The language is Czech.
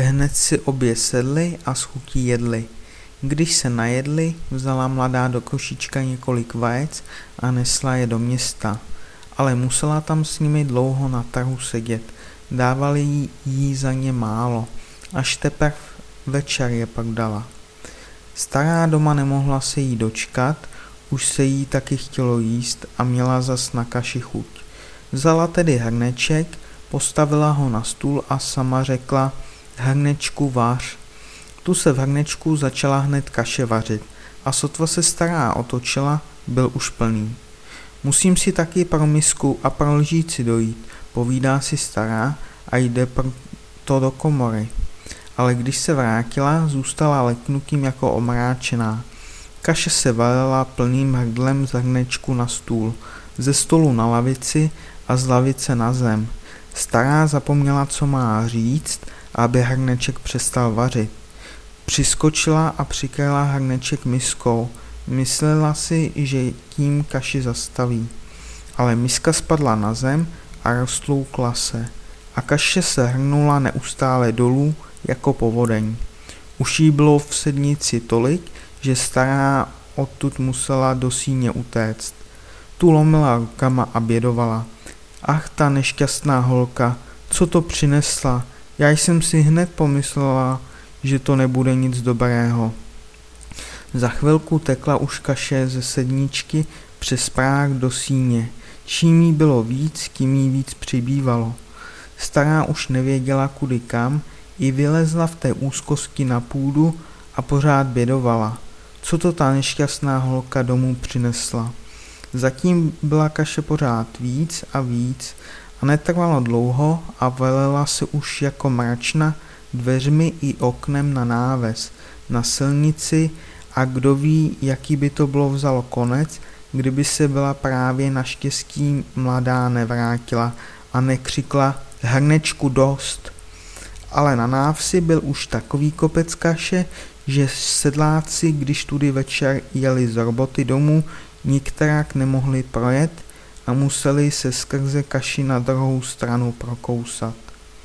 Hned si obě sedli a s chutí jedli. Když se najedli, vzala mladá do košíčka několik vajec a nesla je do města. Ale musela tam s nimi dlouho na trhu sedět. Dávali jí za ně málo, až teprve večer je pak dala. Stará doma nemohla se jí dočkat, už se jí taky chtělo jíst a měla zas na kaši chuť. Vzala tedy hrneček, postavila ho na stůl a sama řekla, hrnečku vař. Tu se v hrnečku začala hned kaše vařit a sotva se stará otočila, byl už plný. Musím si taky pro misku a pro lžíci dojít, povídá si stará a jde to do komory. Ale když se vrátila, zůstala leknutím jako omráčená. Kaše se valila plným hrdlem z hrnečku na stůl, ze stolu na lavici a z lavice na zem. Stará zapomněla, co má říct, aby hrneček přestal vařit. Přiskočila a přikryla hrneček miskou. Myslela si, že tím kaši zastaví. Ale miska spadla na zem a roztloukla se. A kaše se hrnula neustále dolů jako povodeň. Už jí bylo v sednici tolik, že stará odtud musela do síně utéct. Tu lomila rukama a bědovala. Ach, ta nešťastná holka, co to přinesla? Já jsem si hned pomyslela, že to nebude nic dobrého. Za chvilku tekla už kaše ze sedničky přes práh do síně. Čím jí bylo víc, tím jí víc přibývalo. Stará už nevěděla kudy kam, i vylezla v té úzkosti na půdu a pořád bědovala. Co to ta nešťastná holka domů přinesla? Zatím byla kaše pořád víc a víc a netrvalo dlouho a velela se už jako mračna dveřmi i oknem na náves, na silnici a kdo ví, jaký by to bylo vzalo konec, kdyby se byla právě naštěstí mladá nevrátila a nekřikla hrnečku dost. Ale na návsi byl už takový kopec kaše, že sedláci, když tudy večer jeli z roboty domů, nikterak nemohli projet a museli se skrze kaši na druhou stranu prokousat.